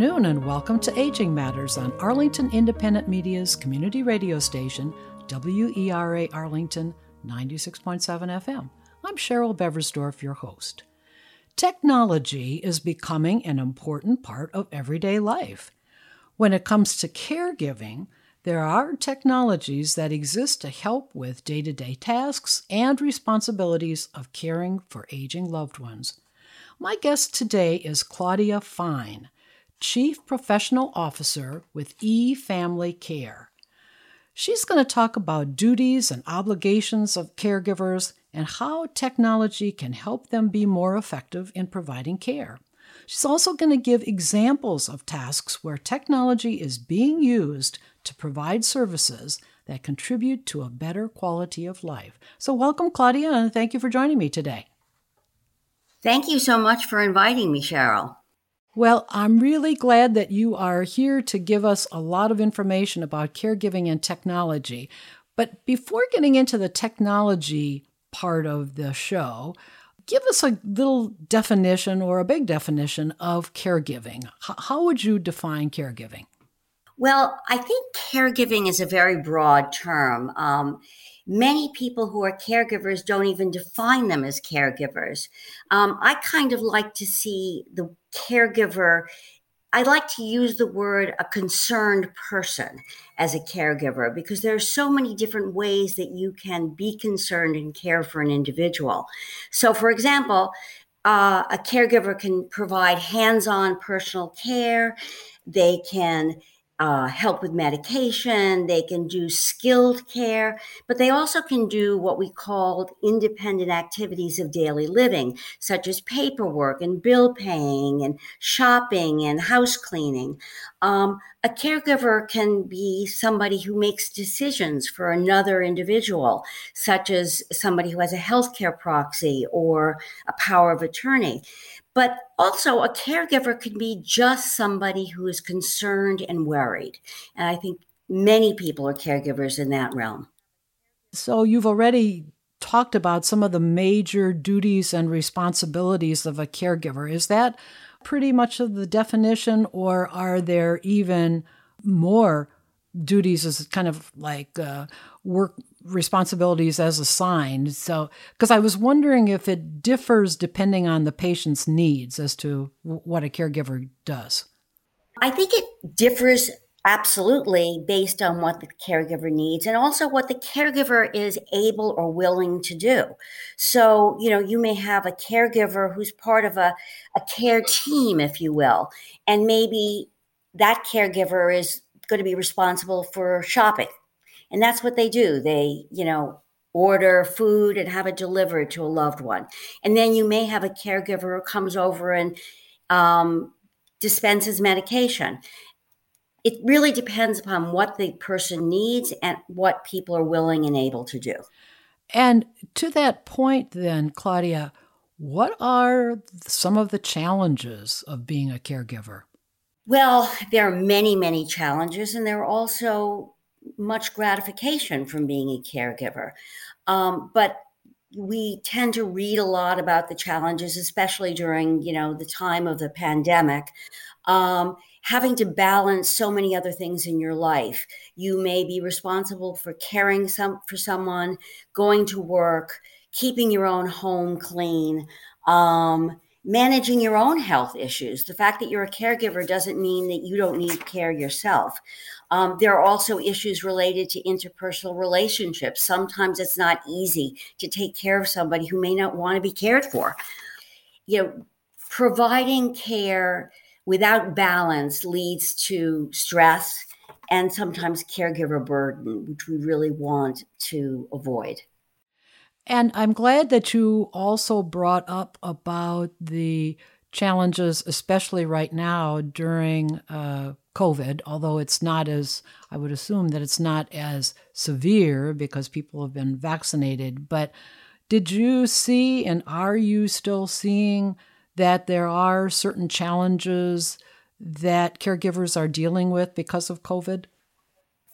Afternoon and welcome to Aging Matters on Arlington Independent Media's community radio station, WERA Arlington 96.7 FM. I'm Cheryl Beversdorf, your host. Technology is becoming an important part of everyday life. When it comes to caregiving, there are technologies that exist to help with day to day tasks and responsibilities of caring for aging loved ones. My guest today is Claudia Fine, Chief Professional Officer with E Family Care. She's going to talk about duties and obligations of caregivers and how technology can help them be more effective in providing care. She's also going to give examples of tasks where technology is being used to provide services that contribute to a better quality of life. So, welcome, Claudia, and thank you for joining me today. Thank you so much for inviting me, Cheryl. Well, I'm really glad that you are here to give us a lot of information about caregiving and technology. But before getting into the technology part of the show, give us a little definition or a big definition of caregiving. H- how would you define caregiving? Well, I think caregiving is a very broad term. Um, many people who are caregivers don't even define them as caregivers. Um, I kind of like to see the caregiver. I like to use the word a concerned person as a caregiver because there are so many different ways that you can be concerned and care for an individual. So, for example, uh, a caregiver can provide hands on personal care, they can uh, help with medication, they can do skilled care, but they also can do what we call independent activities of daily living, such as paperwork and bill paying and shopping and house cleaning. Um, a caregiver can be somebody who makes decisions for another individual, such as somebody who has a healthcare proxy or a power of attorney. But also, a caregiver can be just somebody who is concerned and worried. And I think many people are caregivers in that realm. So, you've already talked about some of the major duties and responsibilities of a caregiver. Is that pretty much of the definition, or are there even more duties as kind of like uh, work responsibilities as assigned. So, because I was wondering if it differs depending on the patient's needs as to what a caregiver does. I think it differs absolutely based on what the caregiver needs and also what the caregiver is able or willing to do. So, you know, you may have a caregiver who's part of a, a care team, if you will, and maybe that caregiver is going to be responsible for shopping. And that's what they do. They, you know, order food and have it delivered to a loved one. And then you may have a caregiver who comes over and um, dispenses medication. It really depends upon what the person needs and what people are willing and able to do. And to that point, then, Claudia, what are some of the challenges of being a caregiver? Well, there are many, many challenges, and there are also much gratification from being a caregiver. Um, but we tend to read a lot about the challenges, especially during you know the time of the pandemic. Um, having to balance so many other things in your life. You may be responsible for caring some for someone, going to work, keeping your own home clean, um, managing your own health issues. The fact that you're a caregiver doesn't mean that you don't need care yourself. Um, there are also issues related to interpersonal relationships. Sometimes it's not easy to take care of somebody who may not want to be cared for. You know, providing care without balance leads to stress and sometimes caregiver burden, which we really want to avoid. And I'm glad that you also brought up about the challenges, especially right now during uh, COVID, although it's not as, I would assume that it's not as severe because people have been vaccinated. But did you see and are you still seeing that there are certain challenges that caregivers are dealing with because of COVID?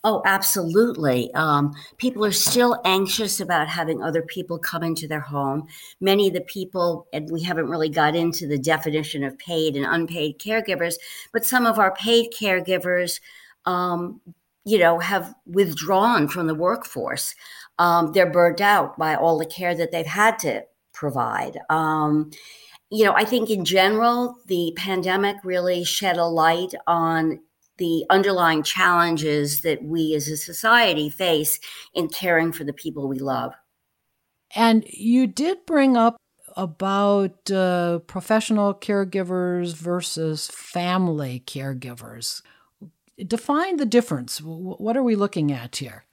Oh, absolutely. Um, people are still anxious about having other people come into their home. Many of the people, and we haven't really got into the definition of paid and unpaid caregivers, but some of our paid caregivers, um, you know, have withdrawn from the workforce. Um, they're burned out by all the care that they've had to provide. Um, you know, I think in general, the pandemic really shed a light on the underlying challenges that we as a society face in caring for the people we love. And you did bring up about uh, professional caregivers versus family caregivers. Define the difference. What are we looking at here?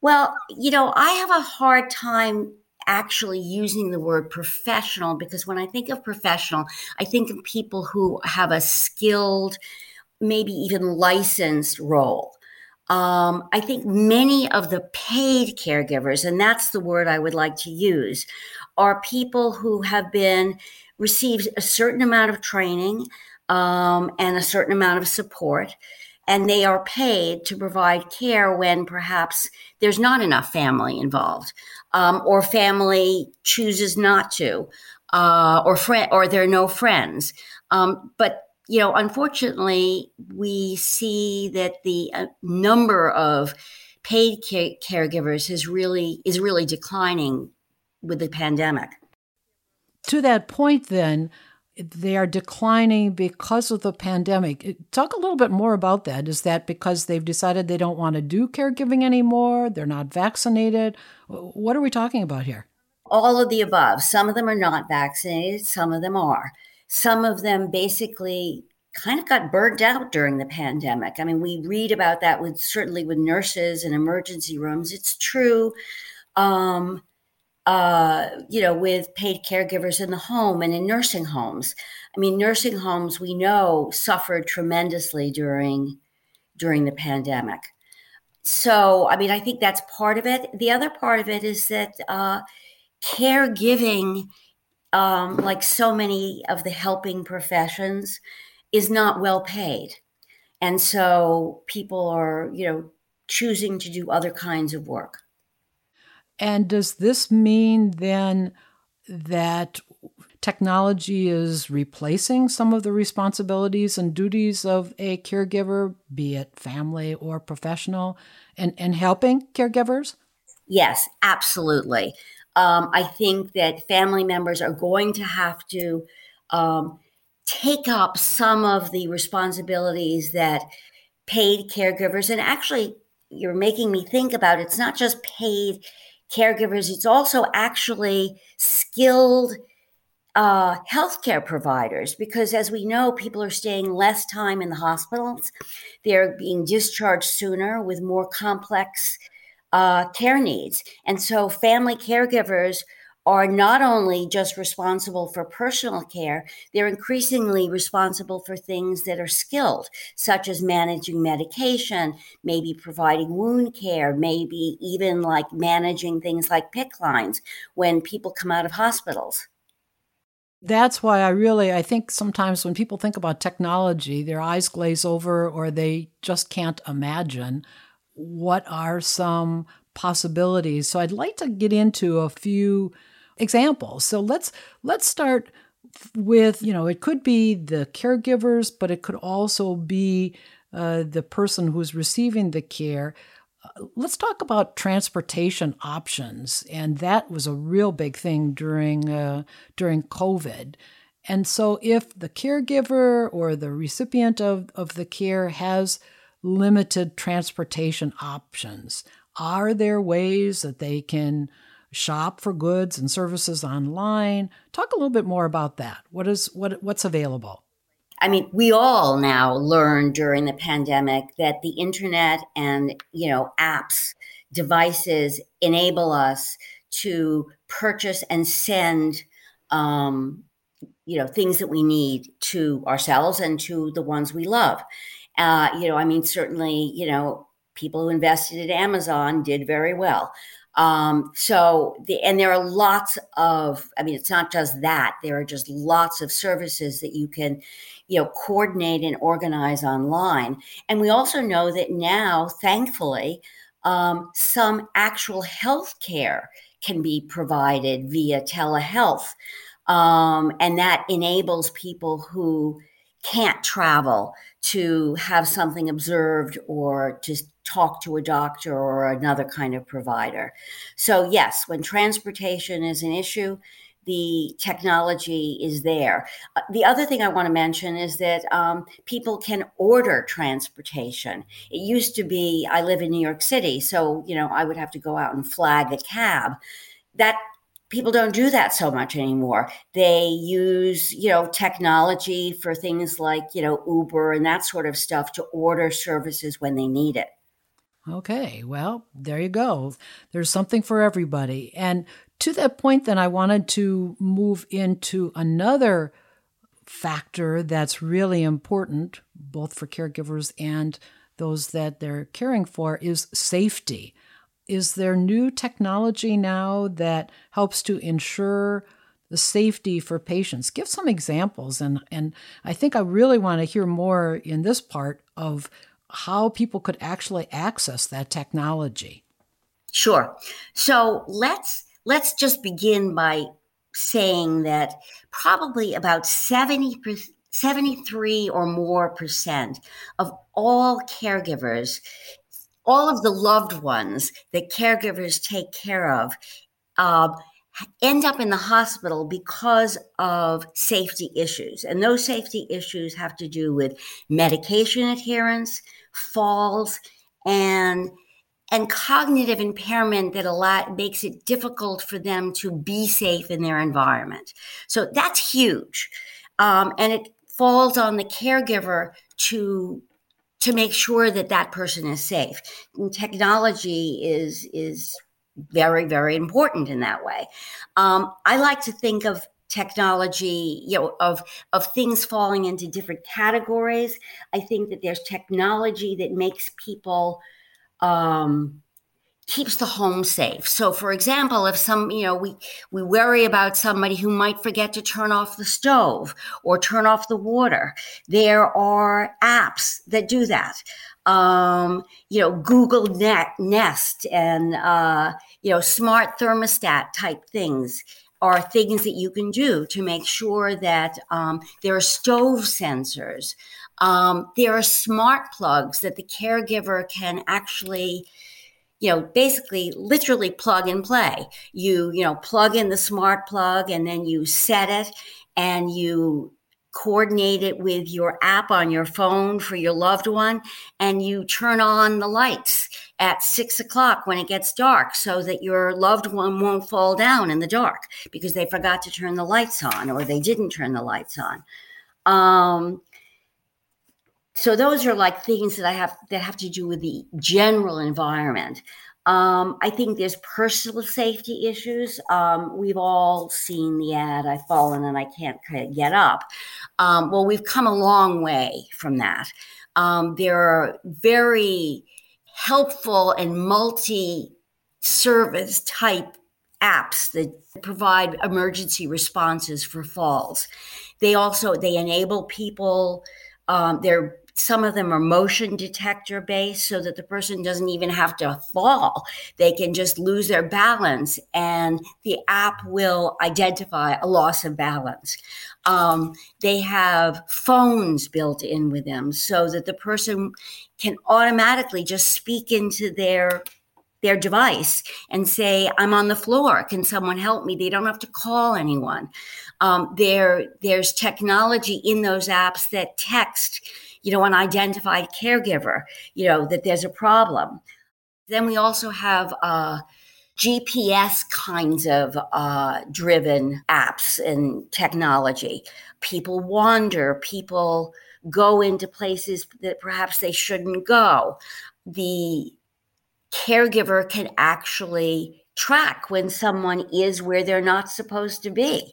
Well, you know, I have a hard time actually using the word professional because when I think of professional, I think of people who have a skilled, maybe even licensed role. Um, I think many of the paid caregivers, and that's the word I would like to use, are people who have been received a certain amount of training um, and a certain amount of support, and they are paid to provide care when perhaps there's not enough family involved, um, or family chooses not to, uh, or friend, or there are no friends. Um, but you know, unfortunately, we see that the uh, number of paid care- caregivers is really is really declining with the pandemic. To that point, then, they are declining because of the pandemic. Talk a little bit more about that. Is that because they've decided they don't want to do caregiving anymore? They're not vaccinated? What are we talking about here? All of the above. Some of them are not vaccinated, some of them are some of them basically kind of got burnt out during the pandemic. I mean, we read about that with certainly with nurses and emergency rooms. It's true. Um, uh, you know, with paid caregivers in the home and in nursing homes. I mean, nursing homes we know suffered tremendously during during the pandemic. So, I mean, I think that's part of it. The other part of it is that uh, caregiving um, like so many of the helping professions, is not well paid. And so people are, you know, choosing to do other kinds of work. And does this mean then that technology is replacing some of the responsibilities and duties of a caregiver, be it family or professional, and, and helping caregivers? Yes, absolutely. Um, I think that family members are going to have to um, take up some of the responsibilities that paid caregivers, and actually, you're making me think about it's not just paid caregivers, it's also actually skilled uh, healthcare providers because, as we know, people are staying less time in the hospitals. They're being discharged sooner with more complex uh, care needs. And so family caregivers are not only just responsible for personal care, they're increasingly responsible for things that are skilled, such as managing medication, maybe providing wound care, maybe even like managing things like PICC lines when people come out of hospitals. That's why I really I think sometimes when people think about technology, their eyes glaze over or they just can't imagine what are some possibilities. So I'd like to get into a few examples. So let's let's start with you know it could be the caregivers, but it could also be uh, the person who's receiving the care. Uh, let's talk about transportation options, and that was a real big thing during uh, during COVID. And so, if the caregiver or the recipient of, of the care has limited transportation options, are there ways that they can shop for goods and services online? Talk a little bit more about that. What is what what's available? I mean, we all now learned during the pandemic that the internet and, you know, apps, devices enable us to purchase and send um, you know things that we need to ourselves and to the ones we love uh, you know i mean certainly you know people who invested at amazon did very well. Um, so the and there are lots of i mean it's not just that. There are just lots of services that you can you know coordinate and organize online. And we also know that now thankfully um, some actual health care can be provided via telehealth. Um, and that enables people who can't travel to have something observed or to talk to a doctor or another kind of provider. So, yes, when transportation is an issue, the technology is there. Uh, the other thing I want to mention is that um, people can order transportation. It used to be, I live in New York City, so, you know, I would have to go out and flag a cab. That people don't do that so much anymore. They use, you know, technology for things like, you know, Uber and that sort of stuff to order services when they need it. Okay, well, there you go. There's something for everybody. And to that point, then I wanted to move into another factor that's really important, both for caregivers and those that they're caring for, is safety is there new technology now that helps to ensure the safety for patients? Give some examples. And, and I think I really want to hear more in this part of how people could actually access that technology. Sure. So let's let's just begin by saying that probably about 70 73 or more percent of all caregivers all of the loved ones that caregivers take care of uh, end up in the hospital because of safety issues. And those safety issues have to do with medication adherence, falls, and and cognitive impairment that a lot makes it difficult for them to be safe in their environment. So that's huge. Um, and it falls on the caregiver to to make sure that that person is safe. And technology is is very very important in that way. Um, I like to think of technology you know of of things falling into different categories i think that there's technology that makes people um keeps the home safe. So for example, if some, you know, we we worry about somebody who might forget to turn off the stove or turn off the water, there are apps that do that. Um, you know, Google Net, Nest and uh, you know, smart thermostat type things are things that you can do to make sure that um, there are stove sensors. Um, there are smart plugs that the caregiver can actually you know, basically literally plug and play. You, you know, plug in the smart plug and then you set it and you coordinate it with your app on your phone for your loved one and you turn on the lights at six o'clock when it gets dark so that your loved one won't fall down in the dark because they forgot to turn the lights on or they didn't turn the lights on. Um, so those are like things that I have that have to do with the general environment. Um, I think there's personal safety issues. Um, we've all seen the ad, I've fallen and I can't get up. Um, well, we've come a long way from that. Um, there are very helpful and multi service type apps that provide emergency responses for falls. They also they enable people um, they're some of them are motion detector based so that the person doesn't even have to fall. They can just lose their balance and the app will identify a loss of balance. Um, they have phones built in with them so that the person can automatically just speak into their their device and say, I'm on the floor. Can someone help me? They don't have to call anyone. Um, there, there's technology in those apps that text, you know, an identified caregiver, you know, that there's a problem. Then we also have uh, GPS kinds of uh, driven apps and technology. People wander, people go into places that perhaps they shouldn't go. The caregiver can actually track when someone is where they're not supposed to be.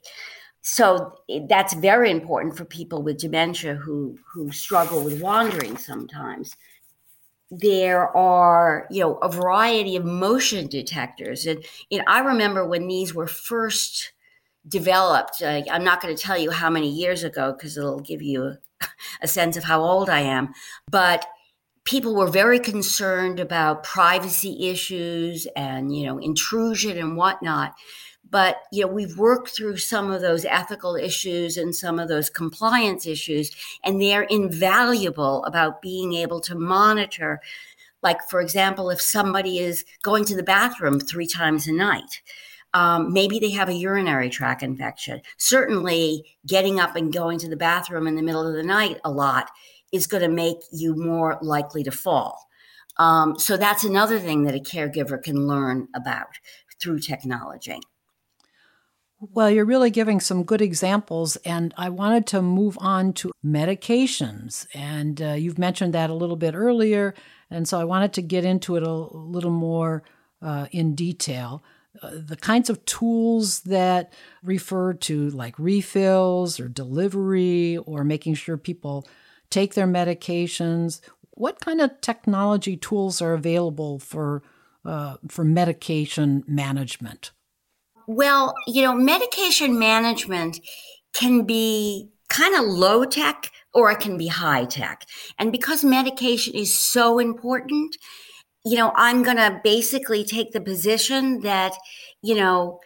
So that's very important for people with dementia who who struggle with wandering sometimes. There are, you know, a variety of motion detectors, and know, I remember when these were first developed. Uh, I'm not going to tell you how many years ago because it'll give you a, a sense of how old I am, but people were very concerned about privacy issues and you know intrusion and whatnot but you know we've worked through some of those ethical issues and some of those compliance issues and they're invaluable about being able to monitor like for example if somebody is going to the bathroom three times a night um, maybe they have a urinary tract infection certainly getting up and going to the bathroom in the middle of the night a lot is going to make you more likely to fall. Um, so that's another thing that a caregiver can learn about through technology. Well, you're really giving some good examples, and I wanted to move on to medications. And uh, you've mentioned that a little bit earlier, and so I wanted to get into it a little more uh, in detail. Uh, the kinds of tools that refer to like refills or delivery or making sure people take their medications? What kind of technology tools are available for uh, for medication management? Well, you know, medication management can be kind of low tech or it can be high tech. And because medication is so important, you know, I'm going to basically take the position that, you know,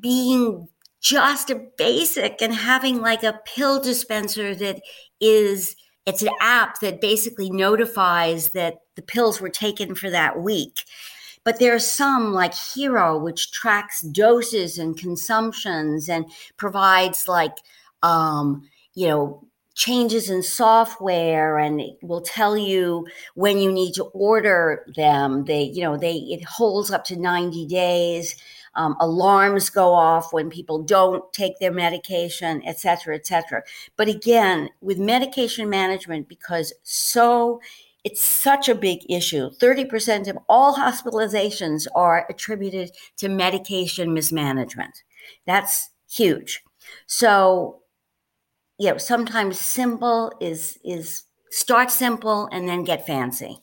being just a basic and having like a pill dispenser that is it's an app that basically notifies that the pills were taken for that week. But there are some like Hero, which tracks doses and consumptions and provides like, um, you know, changes in software and it will tell you when you need to order them. They, you know, they, it holds up to 90 days um, alarms go off when people don't take their medication, et cetera, et cetera. But again, with medication management, because so it's such a big issue. 30% of all hospitalizations are attributed to medication mismanagement. That's huge. So, you know, sometimes simple is is start simple and then get fancy.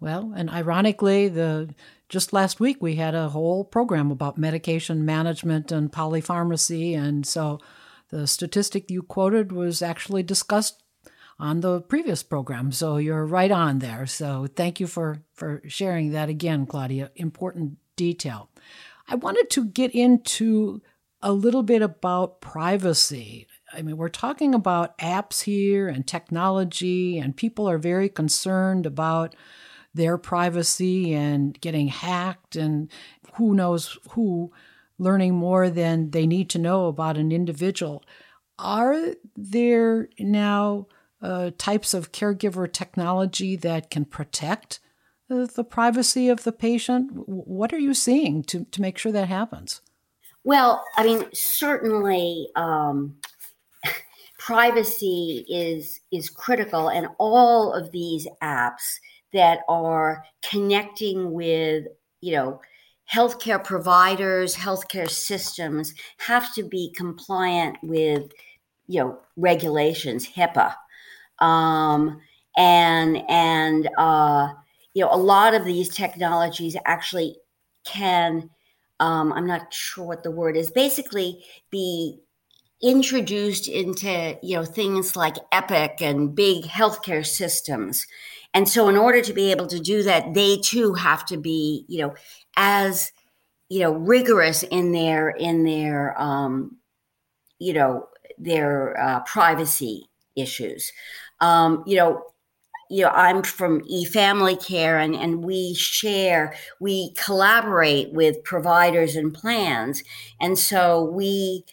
Well, and ironically, the just last week we had a whole program about medication management and polypharmacy. And so the statistic you quoted was actually discussed on the previous program. So you're right on there. So thank you for, for sharing that again, Claudia. Important detail. I wanted to get into a little bit about privacy. I mean, we're talking about apps here and technology, and people are very concerned about their privacy and getting hacked and who knows who learning more than they need to know about an individual. Are there now uh, types of caregiver technology that can protect the, the privacy of the patient? What are you seeing to, to make sure that happens? Well, I mean, certainly um, privacy is is critical, and all of these apps that are connecting with, you know, healthcare providers, healthcare systems have to be compliant with, you know, regulations, HIPAA. Um, and and uh, you know, a lot of these technologies actually can um, I'm not sure what the word is, basically be introduced into you know things like Epic and big healthcare systems and so, in order to be able to do that, they too have to be, you know, as you know, rigorous in their in their, um, you know, their uh, privacy issues. Um, you know, you know, I'm from eFamily Care and, and we share, we collaborate with providers and plans. And so we,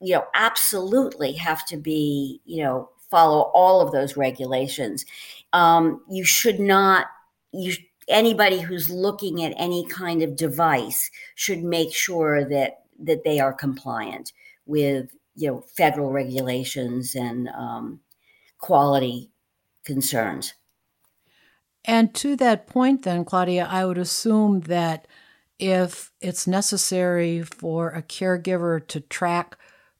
you know, absolutely have to be, you know, follow all of those regulations. Um, you should not, you, anybody who's looking at any kind of device should make sure that, that they are compliant with, you know, federal regulations and um, quality concerns. And to that point, then, Claudia, I would assume that if it's necessary for a caregiver to track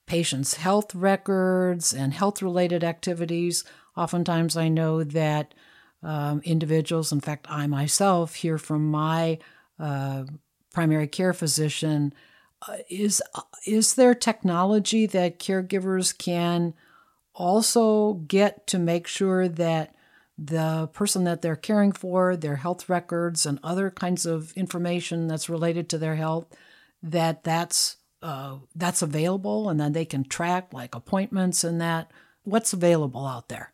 patients' health records and health related activities, oftentimes I know that um, individuals, in fact, I myself hear from my uh, primary care physician. Uh, is is there technology that caregivers can also get to make sure that the person that they're caring for, their health records, and other kinds of information that's related to their health, that that's uh, that's available, and then they can track like appointments and that. What's available out there?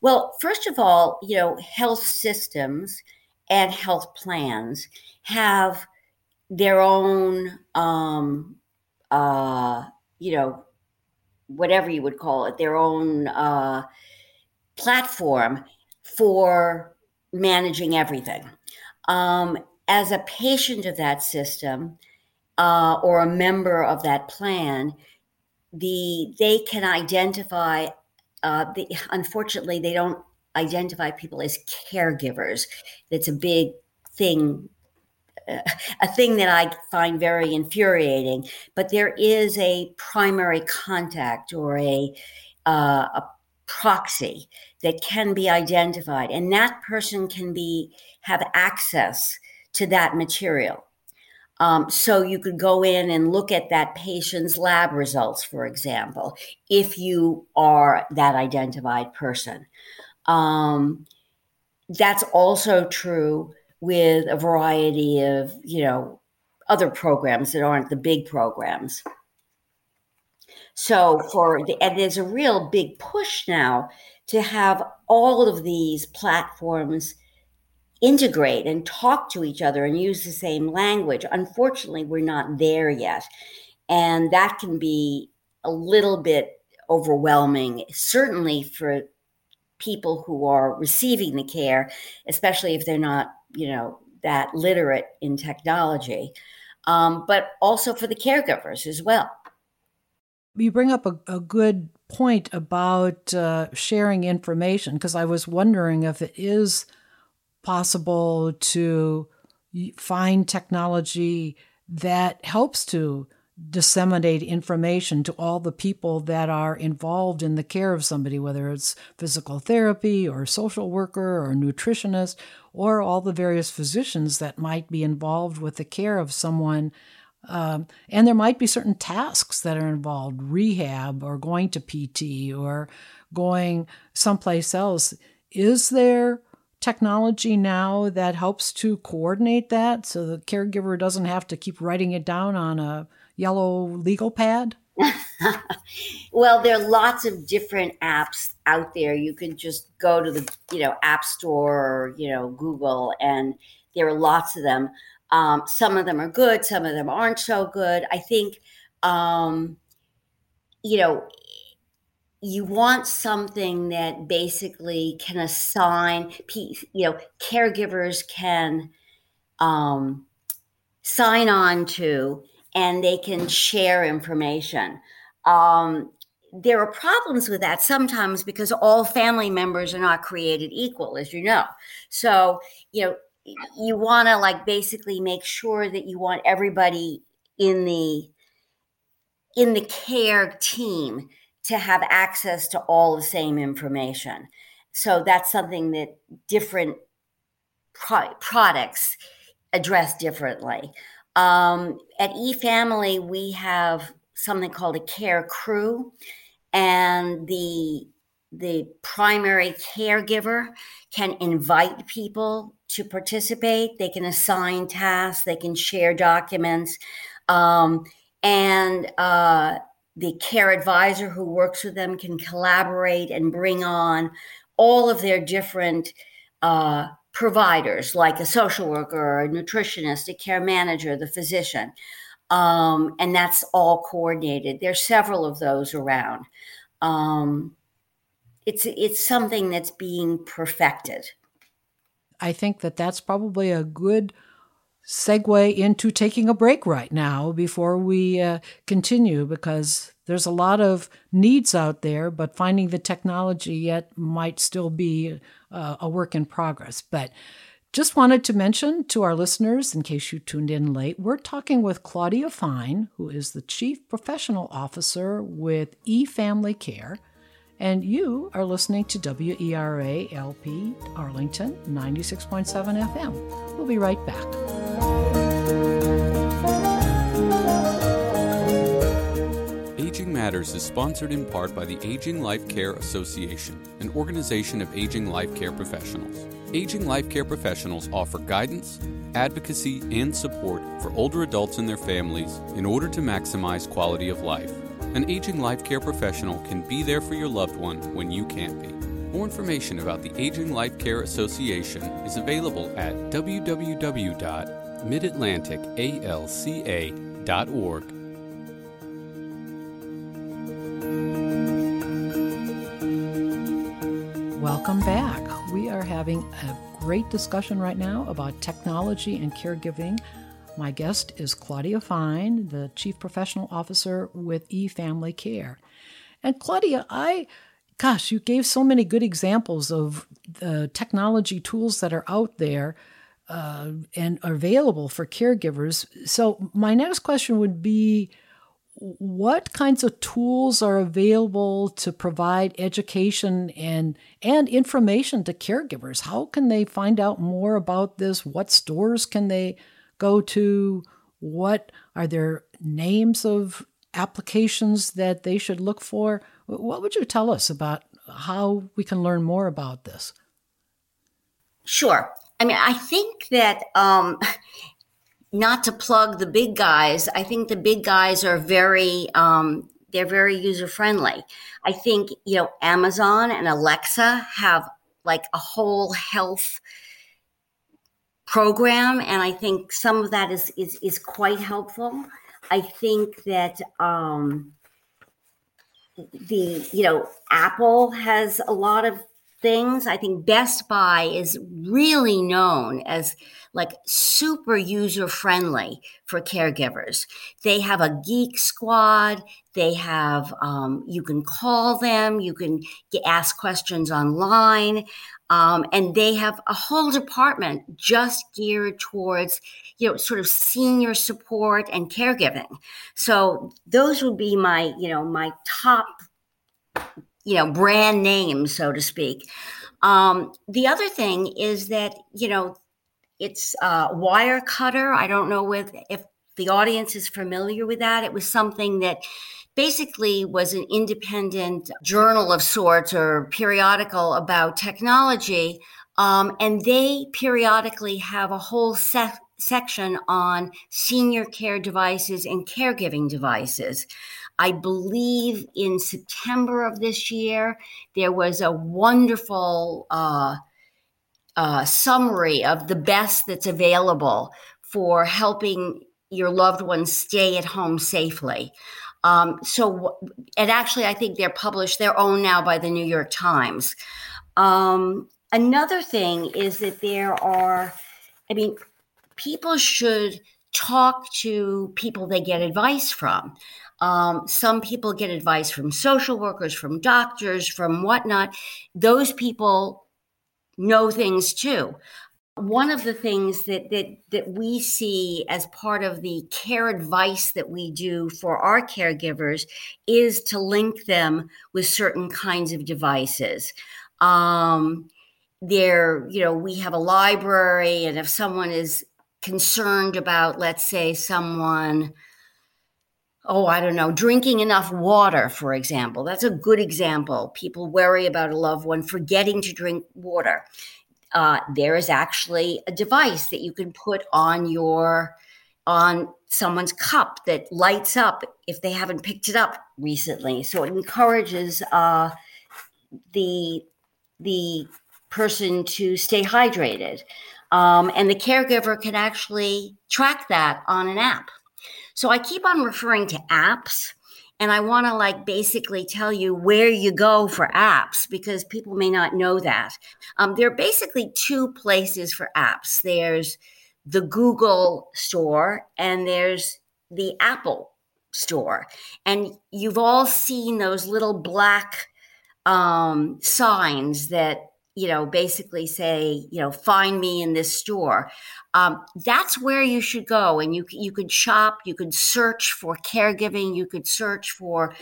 Well, first of all, you know, health systems and health plans have their own, um, uh, you know, whatever you would call it, their own uh, platform for managing everything. Um, as a patient of that system uh, or a member of that plan, the they can identify. Uh, the, unfortunately, they don't identify people as caregivers. That's a big thing a thing that I find very infuriating. But there is a primary contact or a, uh, a proxy that can be identified, and that person can be have access to that material. Um, so you could go in and look at that patient's lab results, for example, if you are that identified person. Um, that's also true with a variety of, you know, other programs that aren't the big programs. So for the, and there's a real big push now to have all of these platforms integrate and talk to each other and use the same language. Unfortunately, we're not there yet. And that can be a little bit overwhelming, certainly for people who are receiving the care, especially if they're not you know that literate in technology, um, but also for the caregivers as well. You bring up a, a good point about uh, sharing information because I was wondering if it is possible to find technology that helps to disseminate information to all the people that are involved in the care of somebody, whether it's physical therapy or social worker or nutritionist or all the various physicians that might be involved with the care of someone. Um, and there might be certain tasks that are involved, rehab or going to PT or going someplace else. Is there technology now that helps to coordinate that so the caregiver doesn't have to keep writing it down on a yellow legal pad? well, there are lots of different apps out there. You can just go to the, you know, App Store or, you know, Google, and there are lots of them. Um, some of them are good, some of them aren't so good. I think, um, you know, you want something that basically can assign, you know, caregivers can um, sign on to and they can share information. Um, there are problems with that sometimes because all family members are not created equal, as you know. So, you know, you want to like basically make sure that you want everybody in the in the care team to have access to all the same information. So that's something that different pro- products address differently. Um, at eFamily, we have something called a care crew, and the the primary caregiver can invite people to participate. They can assign tasks. They can share documents, um, and uh, the care advisor who works with them can collaborate and bring on all of their different uh, providers, like a social worker, a nutritionist, a care manager, the physician. Um, and that's all coordinated. There's several of those around. Um, it's it's something that's being perfected. I think that that's probably a good segue into taking a break right now before we uh, continue because there's a lot of needs out there, but finding the technology yet might still be uh, a work in progress. But just wanted to mention to our listeners, in case you tuned in late, we're talking with Claudia Fine, who is the Chief Professional Officer with eFamily Care. And you are listening to WERA LP Arlington 96.7 FM. We'll be right back. Matters is sponsored in part by the Aging Life Care Association, an organization of aging life care professionals. Aging life care professionals offer guidance, advocacy, and support for older adults and their families in order to maximize quality of life. An aging life care professional can be there for your loved one when you can't be. More information about the Aging Life Care Association is available at www.midatlanticalca.org. Welcome back. We are having a great discussion right now about technology and caregiving my guest is Claudia Fine, the Chief Professional Officer with eFamily Care. And Claudia, I, gosh, you gave so many good examples of the technology tools that are out there uh, and available for caregivers. So, my next question would be what kinds of tools are available to provide education and and information to caregivers how can they find out more about this what stores can they go to? What are there names of applications that they should look for? What would you tell us about how we can learn more about this? Sure. I mean, I think that um, not to plug the big guys, I think the big guys are very um, they're very user friendly. I think you know Amazon and Alexa have like a whole health program, and I think some of that is is, is quite helpful. I think that um, the you know Apple has a lot of things. I think Best Buy is really known as like super user friendly for caregivers. They have a geek squad. They have, um, you can call them, you can get, ask questions online. Um, and they have a whole department just geared towards, you know, sort of senior support and caregiving. So those would be my, you know, my top, you know, brand name, so to speak. Um, the other thing is that, you know, it's uh, Wirecutter. I don't know with if the audience is familiar with that. It was something that basically was an independent journal of sorts or periodical about technology. Um, and they periodically have a whole se- section on senior care devices and caregiving devices. I believe in September of this year, there was a wonderful uh, uh, summary of the best that's available for helping your loved ones stay at home safely. Um, so, and actually, I think they're published, they're owned now by the New York Times. Um, another thing is that there are, I mean, people should talk to people they get advice from. Um, some people get advice from social workers, from doctors, from whatnot. Those people know things too one of the things that that that we see as part of the care advice that we do for our caregivers is to link them with certain kinds of devices um there you know we have a library and if someone is concerned about let's say someone oh, I don't know, drinking enough water, for example. That's a good example. People worry about a loved one forgetting to drink water uh, there is actually a device that you can put on your on someone's cup that lights up if they haven't picked it up recently. So it encourages uh, the the person to stay hydrated. Um, and the caregiver can actually track that on an app. So I keep on referring to apps and I want to like basically tell you where you go for apps because people may not know that. Um, there are basically two places for apps. There's the Google store and there's the Apple store. And you've all seen those little black um, signs that you know, basically say, you know, find me in this store. Um, that's where you should go, and you you could shop, you could search for caregiving, you could search for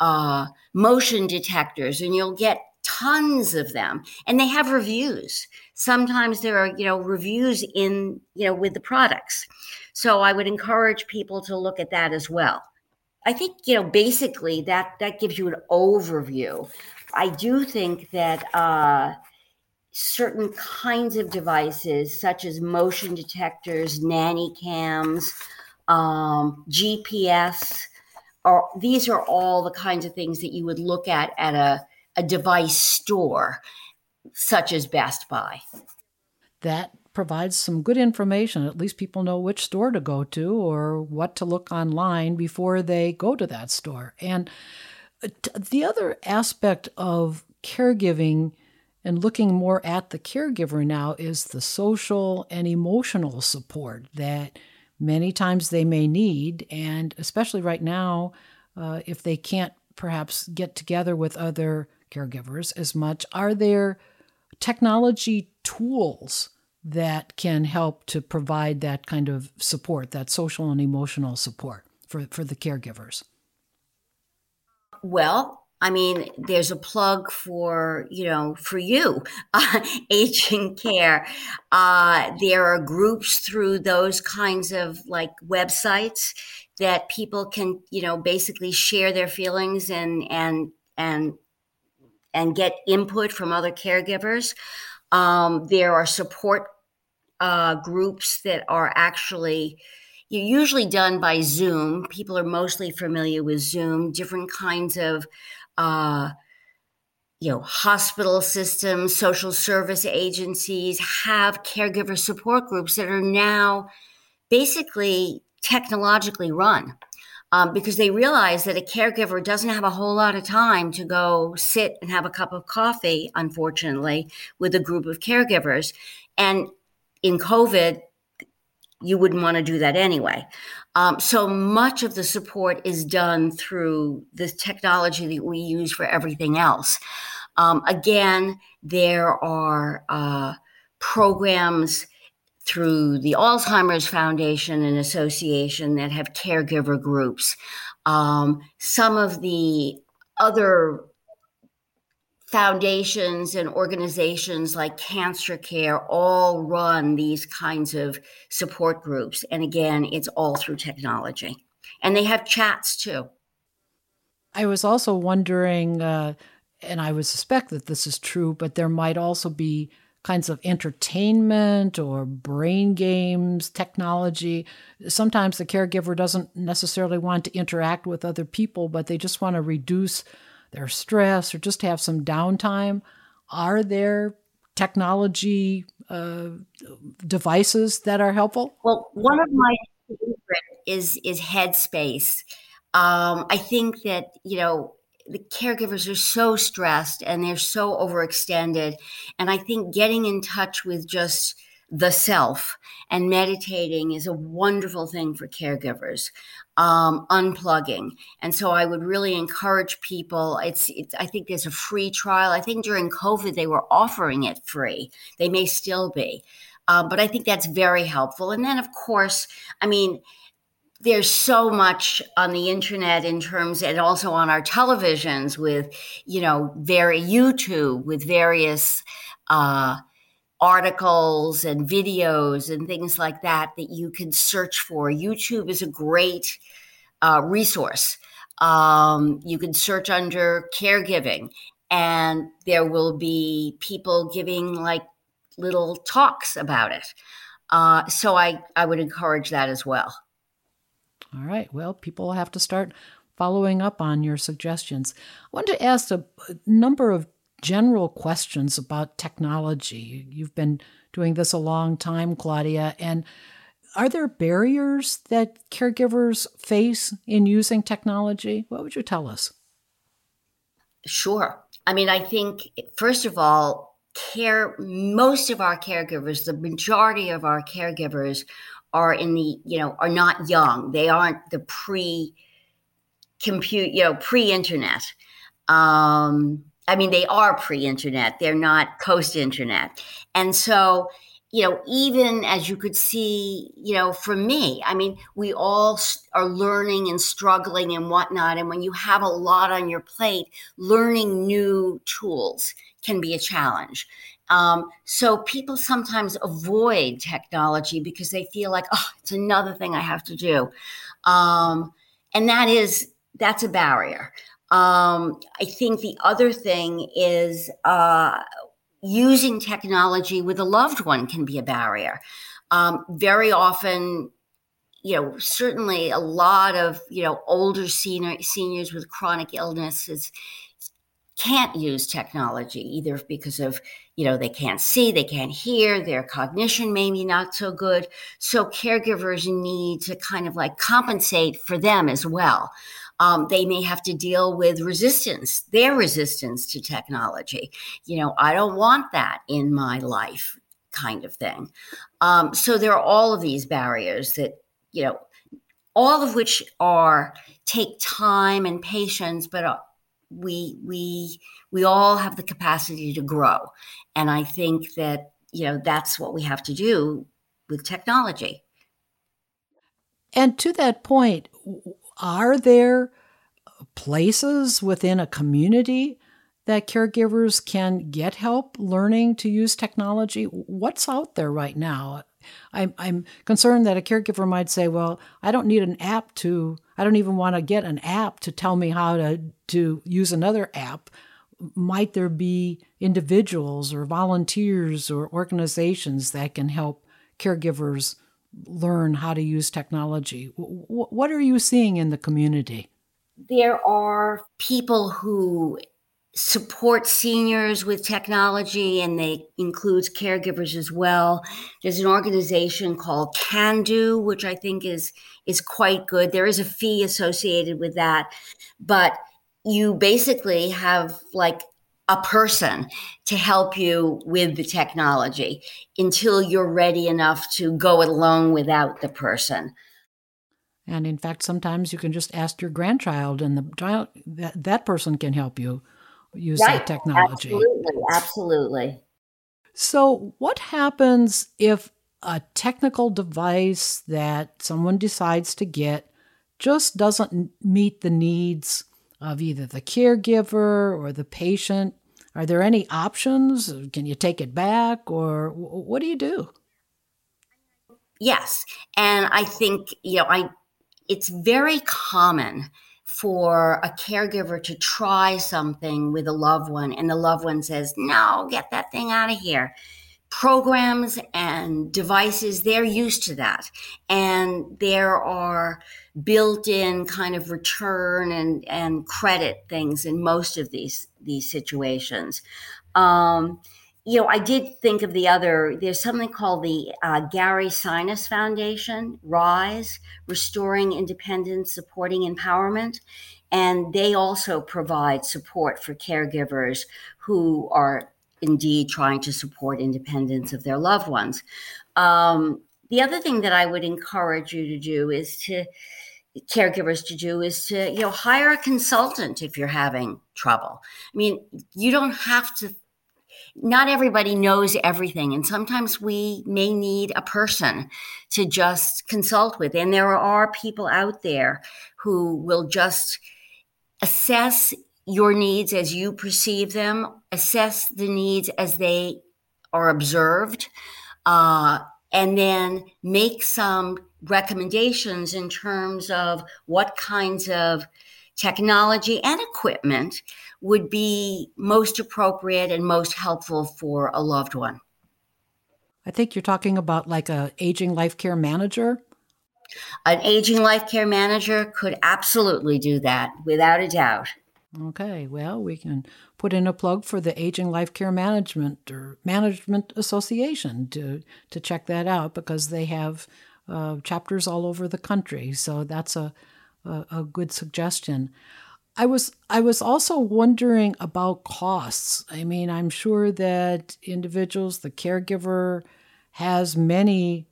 uh, motion detectors, and you'll get tons of them. And they have reviews. Sometimes there are, you know, reviews in, you know, with the products. So I would encourage people to look at that as well. I think, you know, basically that that gives you an overview. I do think that. Uh, certain kinds of devices, such as motion detectors, nanny cams, um, GPS, are these are all the kinds of things that you would look at at a, a device store, such as Best Buy. That provides some good information. At least people know which store to go to or what to look online before they go to that store. And uh, the other aspect of caregiving and looking more at the caregiver now is the social and emotional support that many times they may need. And especially right now, uh, if they can't perhaps get together with other caregivers as much, are there technology tools that can help to provide that kind of support, that social and emotional support for, for the caregivers? Well, I mean, there's a plug for, you know, for you, uh, aging care. Uh, there are groups through those kinds of like websites that people can, you know, basically share their feelings and, and, and, and get input from other caregivers. Um, there are support uh, groups that are actually, you're usually done by Zoom. People are mostly familiar with Zoom, different kinds of uh, you know, hospital systems, social service agencies have caregiver support groups that are now basically technologically run um, because they realize that a caregiver doesn't have a whole lot of time to go sit and have a cup of coffee, unfortunately, with a group of caregivers. And in COVID, you wouldn't want to do that anyway. Um, so much of the support is done through the technology that we use for everything else. Um, again, there are uh, programs through the Alzheimer's Foundation and Association that have caregiver groups. Um, some of the other foundations and organizations like Cancer Care all run these kinds of support groups. And again, it's all through technology. And they have chats too. I was also wondering, uh, and I would suspect that this is true, but there might also be kinds of entertainment or brain games, technology. Sometimes the caregiver doesn't necessarily want to interact with other people, but they just want to reduce their stress or just have some downtime, are there technology uh, devices that are helpful? Well, one of my favorite is is Headspace. Um, I think that you know the caregivers are so stressed and they're so overextended, and I think getting in touch with just the self and meditating is a wonderful thing for caregivers um, unplugging. And so i would really encourage people it's, it's i think there's a free trial. I think during covid they were offering it free. They may still be. Um, but i think that's very helpful. And then of course i mean there's so much on the internet in terms and also on our televisions with you know very youtube with various uh, articles and videos and things like that that you can search for. YouTube is a great uh, resource. Um, you can search under caregiving, and there will be people giving like little talks about it. Uh, so I, I would encourage that as well. All right. Well, people have to start following up on your suggestions. I wanted to ask a number of general questions about technology. You've been doing this a long time, Claudia, and are there barriers that caregivers face in using technology? What would you tell us? Sure. I mean, I think, first of all, care, most of our caregivers, the majority of our caregivers are in the, you know, are not young. They aren't the pre compute, you know, pre internet. Um, I mean, they are pre internet, they're not post internet. And so, you know, even as you could see, you know, for me, I mean, we all are learning and struggling and whatnot. And when you have a lot on your plate, learning new tools can be a challenge. Um, so people sometimes avoid technology because they feel like, oh, it's another thing I have to do. Um, and that is, that's a barrier. Um, I think the other thing is uh, using technology with a loved one can be a barrier. Um, very often, you know, certainly a lot of, you know, older senior, seniors with chronic illnesses can't use technology either because of, you know, they can't see, they can't hear, their cognition may be not so good. So caregivers need to kind of like compensate for them as well. Um, they may have to deal with resistance, their resistance to technology. You know, I don't want that in my life, kind of thing. Um, so there are all of these barriers that, you know, all of which are take time and patience, but uh, we we we all have the capacity to grow, and I think that you know that's what we have to do with technology. And to that point, are there places within a community that caregivers can get help learning to use technology? What's out there right now? I'm, I'm concerned that a caregiver might say, well, I don't need an app to, I don't even want to get an app to tell me how to, to use another app. Might there be individuals or volunteers or organizations that can help caregivers learn how to use technology? What are you seeing in the community? There are people who support seniors with technology and they includes caregivers as well there's an organization called Candoo which i think is is quite good there is a fee associated with that but you basically have like a person to help you with the technology until you're ready enough to go it alone without the person and in fact sometimes you can just ask your grandchild and the child that, that person can help you use right. that technology. Absolutely, absolutely. So, what happens if a technical device that someone decides to get just doesn't meet the needs of either the caregiver or the patient? Are there any options? Can you take it back, or what do you do? Yes, and I think you know I. It's very common for a caregiver to try something with a loved one and the loved one says, No, get that thing out of here. Programs and devices, they're used to that. And there are built in kind of return and, and credit things in most of these, these situations. Um, you know, I did think of the other, there's something called the uh, Gary Sinise Foundation, RISE, Restoring Independence, Supporting Empowerment. And they also provide support for caregivers who are indeed trying to support independence of their loved ones. Um, the other thing that I would encourage you to do is to, caregivers to do is to you know hire a consultant if you're having trouble i mean you don't have to not everybody knows everything and sometimes we may need a person to just consult with and there are people out there who will just assess your needs as you perceive them assess the needs as they are observed uh, and then make some recommendations in terms of what kinds of technology and equipment would be most appropriate and most helpful for a loved one. I think you're talking about like a aging life care manager. An aging life care manager could absolutely do that without a doubt. Okay, well, we can put in a plug for the Aging Life Care Management or Management Association to to check that out because they have uh, chapters all over the country. So that's a, a, a good suggestion. I was I was also wondering about costs. I mean, I'm sure that individuals, the caregiver, has many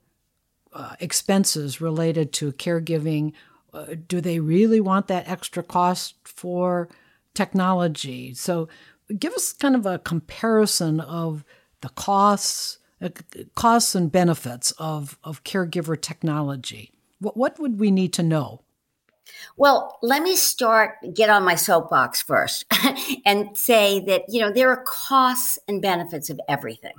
uh, expenses related to caregiving. Uh, do they really want that extra cost for technology? So, give us kind of a comparison of the costs, uh, costs and benefits of of caregiver technology. What what would we need to know? Well, let me start, get on my soapbox first and say that, you know, there are costs and benefits of everything.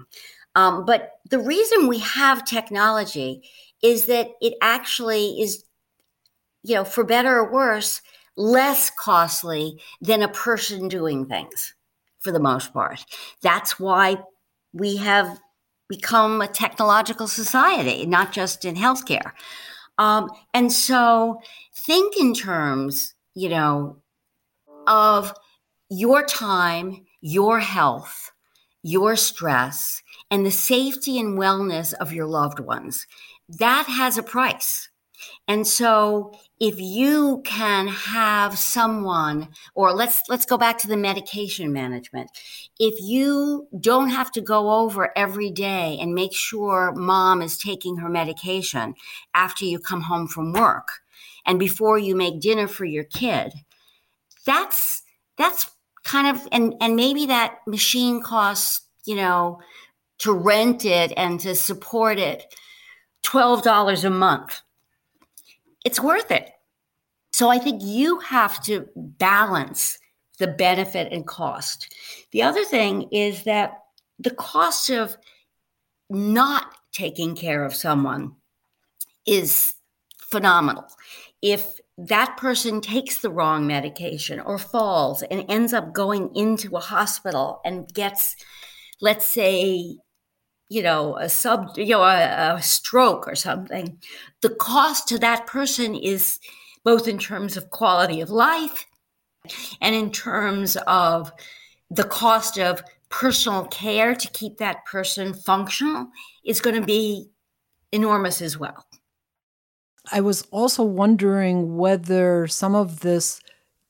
Um, but the reason we have technology is that it actually is, you know, for better or worse, less costly than a person doing things for the most part. That's why we have become a technological society, not just in healthcare. Um, and so think in terms, you know, of your time, your health, your stress, and the safety and wellness of your loved ones. That has a price. And so if you can have someone or let's let's go back to the medication management. If you don't have to go over every day and make sure mom is taking her medication after you come home from work and before you make dinner for your kid, that's that's kind of and and maybe that machine costs, you know, to rent it and to support it $12 a month it's worth it. So I think you have to balance the benefit and cost. The other thing is that the cost of not taking care of someone is phenomenal. If that person takes the wrong medication or falls and ends up going into a hospital and gets, let's say, you know, a sub, you know, a, a stroke or something, the cost to that person is both in terms of quality of life and in terms of the cost of personal care to keep that person functional is going to be enormous as well. I was also wondering whether some of this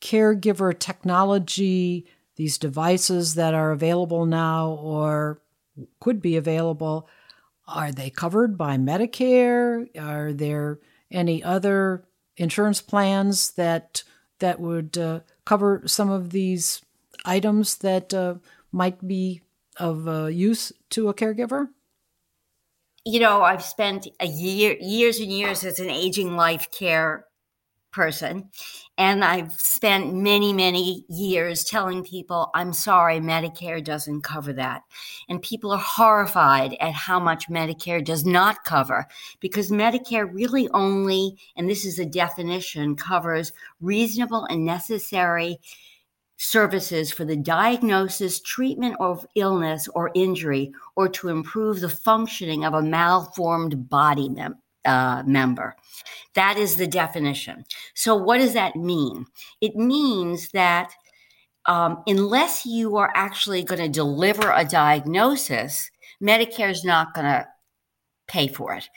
caregiver technology, these devices that are available now or could be available. Are they covered by Medicare? Are there any other insurance plans that that would uh, cover some of these items that uh, might be of uh, use to a caregiver? You know, I've spent a year, years and years as an aging life care person. And I've spent many, many years telling people, I'm sorry, Medicare doesn't cover that. And people are horrified at how much Medicare does not cover because Medicare really only, and this is a definition, covers reasonable and necessary services for the diagnosis, treatment of illness or injury, or to improve the functioning of a malformed body mem- uh, member. That is the definition. So, what does that mean? It means that um, unless you are actually going to deliver a diagnosis, Medicare is not going to pay for it.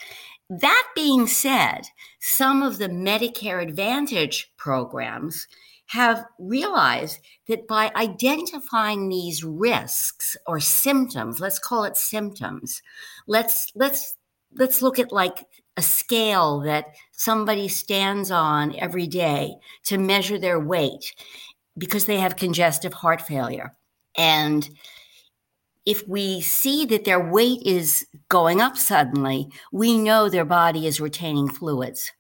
That being said, some of the Medicare Advantage programs have realized that by identifying these risks or symptoms, let's call it symptoms, let's let's let's look at like a scale that somebody stands on every day to measure their weight because they have congestive heart failure. And if we see that their weight is going up suddenly, we know their body is retaining fluids.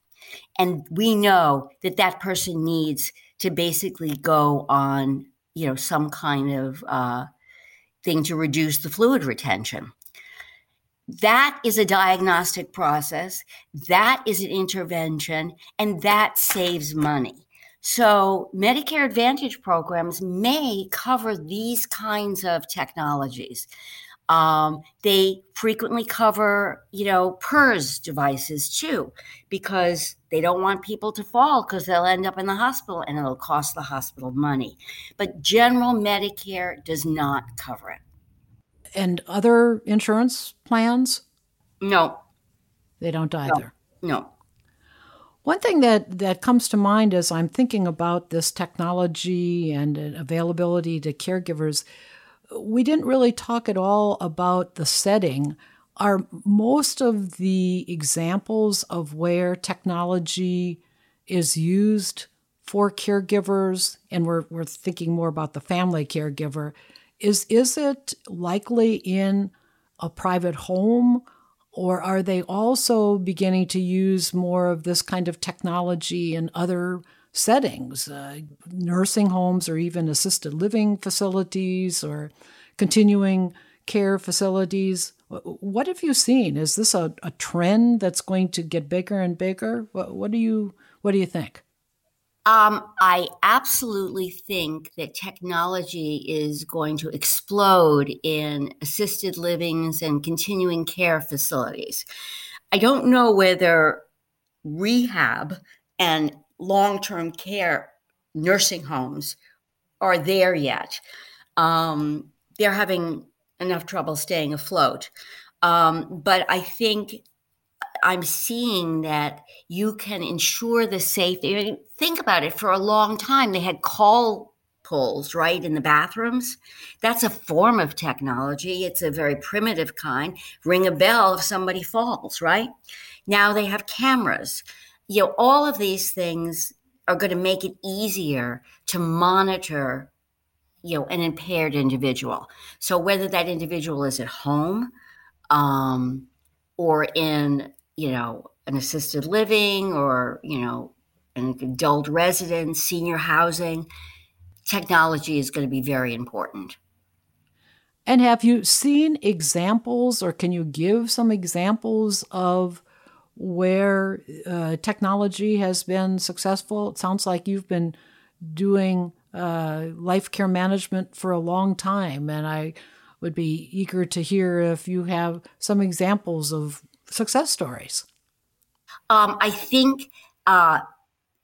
And we know that that person needs to basically go on, you know, some kind of uh, thing to reduce the fluid retention. That is a diagnostic process. That is an intervention, and that saves money. So, Medicare Advantage programs may cover these kinds of technologies. Um, they frequently cover, you know, PERS devices too, because they don't want people to fall because they'll end up in the hospital and it'll cost the hospital money. But general Medicare does not cover it. And other insurance plans? No. They don't either. No. no. One thing that, that comes to mind as I'm thinking about this technology and availability to caregivers we didn't really talk at all about the setting. Are most of the examples of where technology is used for caregivers, and we're, we're thinking more about the family caregiver, is, is it likely in a private home? Or are they also beginning to use more of this kind of technology in other settings, uh, nursing homes or even assisted living facilities or continuing care facilities. What have you seen? Is this a, a trend that's going to get bigger and bigger? What, what do you What do you think? Um, I absolutely think that technology is going to explode in assisted livings and continuing care facilities. I don't know whether rehab and long term care nursing homes are there yet. Um, they're having enough trouble staying afloat. Um, but I think I'm seeing that you can ensure the safety. I mean, think about it. For a long time, they had call pulls right in the bathrooms. That's a form of technology. It's a very primitive kind. Ring a bell if somebody falls. Right now, they have cameras. You know, all of these things are going to make it easier to monitor you know an impaired individual so whether that individual is at home um, or in you know an assisted living or you know an adult residence senior housing technology is going to be very important. And have you seen examples or can you give some examples of where uh, technology has been successful? It sounds like you've been doing uh, life care management for a long time, and I would be eager to hear if you have some examples of success stories. Um, I think uh,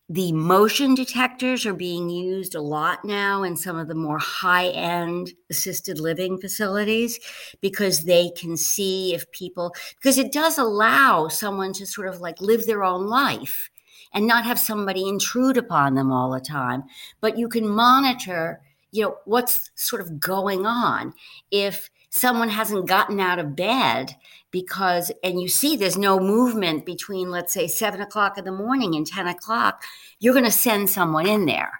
the motion detectors are being used a lot now in some of the more high end assisted living facilities because they can see if people, because it does allow someone to sort of like live their own life and not have somebody intrude upon them all the time. But you can monitor, you know, what's sort of going on. If someone hasn't gotten out of bed because, and you see there's no movement between, let's say, seven o'clock in the morning and 10 o'clock, you're going to send someone in there.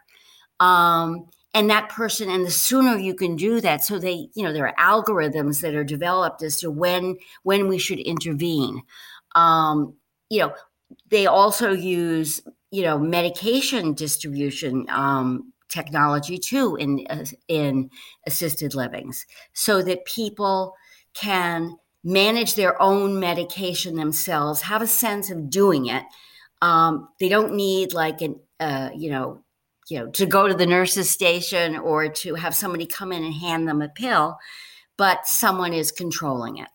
Um, and that person and the sooner you can do that so they you know there are algorithms that are developed as to when when we should intervene um, you know they also use you know medication distribution um, technology too in in assisted livings so that people can manage their own medication themselves have a sense of doing it um, they don't need like an uh, you know you know to go to the nurse's station or to have somebody come in and hand them a pill but someone is controlling it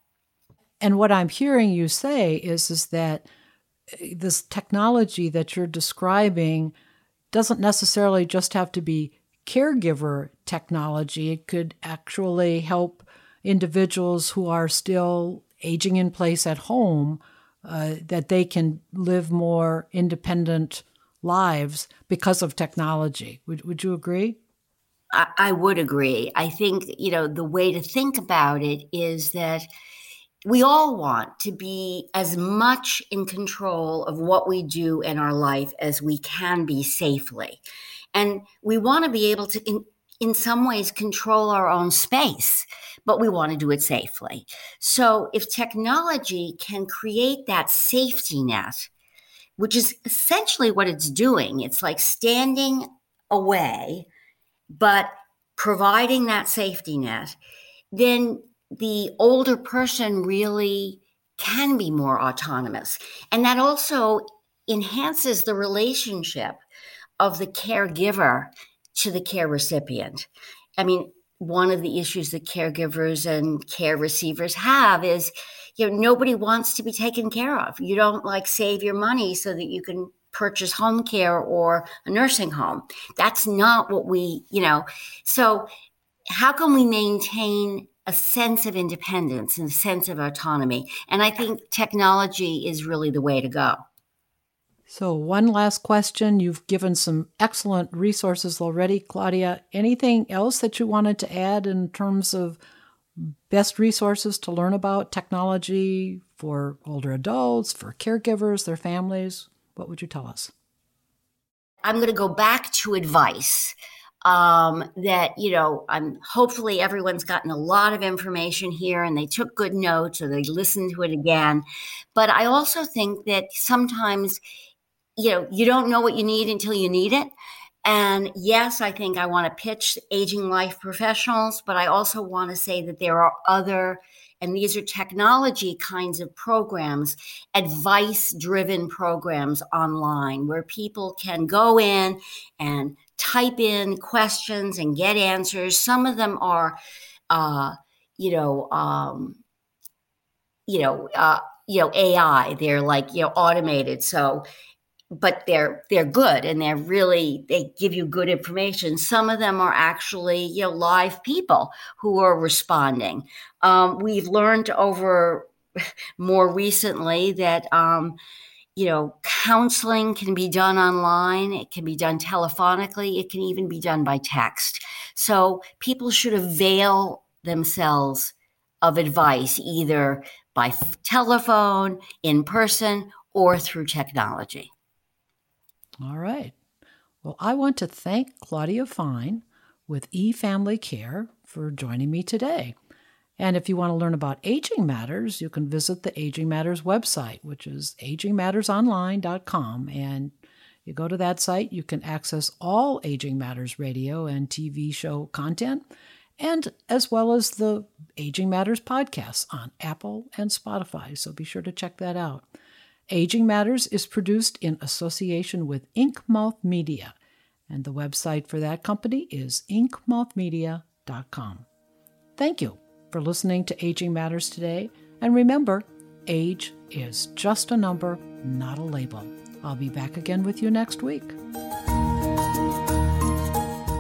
and what i'm hearing you say is is that this technology that you're describing doesn't necessarily just have to be caregiver technology. It could actually help individuals who are still aging in place at home uh, that they can live more independent lives because of technology. Would, would you agree? I, I would agree. I think, you know, the way to think about it is that we all want to be as much in control of what we do in our life as we can be safely. And we want to be able to, in, in some ways, control our own space, but we want to do it safely. So if technology can create that safety net, which is essentially what it's doing, it's like standing away, but providing that safety net, then the older person really can be more autonomous. And that also enhances the relationship of the caregiver to the care recipient. I mean, one of the issues that caregivers and care receivers have is you know nobody wants to be taken care of. You don't like save your money so that you can purchase home care or a nursing home. That's not what we you know. So how can we maintain a sense of independence and a sense of autonomy? And i think technology is really the way to go so, one last question. You've given some excellent resources already, Claudia. Anything else that you wanted to add in terms of best resources to learn about technology for older adults, for caregivers, their families? What would you tell us? I'm going to go back to advice. Um, that you know, I'm hopefully everyone's gotten a lot of information here and they took good notes or they listened to it again. But I also think that sometimes you know, you don't know what you need until you need it. And yes, I think I want to pitch aging life professionals, but I also want to say that there are other, and these are technology kinds of programs, advice driven programs online where people can go in and type in questions and get answers. Some of them are, uh, you know, um, you know, uh, you know, AI. They're like you know automated. So but they're they're good and they're really they give you good information. Some of them are actually you know live people who are responding. Um, we've learned over more recently that um, you know counseling can be done online it can be done telephonically it can even be done by text. So people should avail themselves of advice either by telephone in person or through technology all right. Well, I want to thank Claudia Fine with eFamily Care for joining me today. And if you want to learn about Aging Matters, you can visit the Aging Matters website, which is agingmattersonline.com. And you go to that site, you can access all Aging Matters radio and TV show content, and as well as the Aging Matters podcasts on Apple and Spotify. So be sure to check that out. Aging Matters is produced in association with Ink Inkmouth Media, and the website for that company is inkmouthmedia.com. Thank you for listening to Aging Matters today, and remember, age is just a number, not a label. I'll be back again with you next week.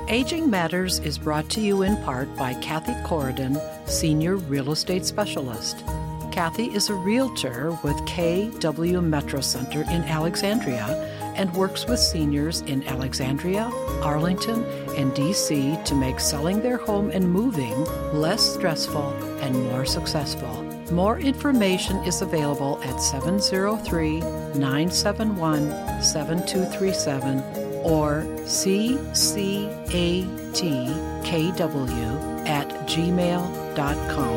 Aging Matters is brought to you in part by Kathy Corridon, Senior Real Estate Specialist. Kathy is a realtor with KW Metro Center in Alexandria and works with seniors in Alexandria, Arlington, and DC to make selling their home and moving less stressful and more successful. More information is available at 703 971 7237 or ccatkw at gmail.com.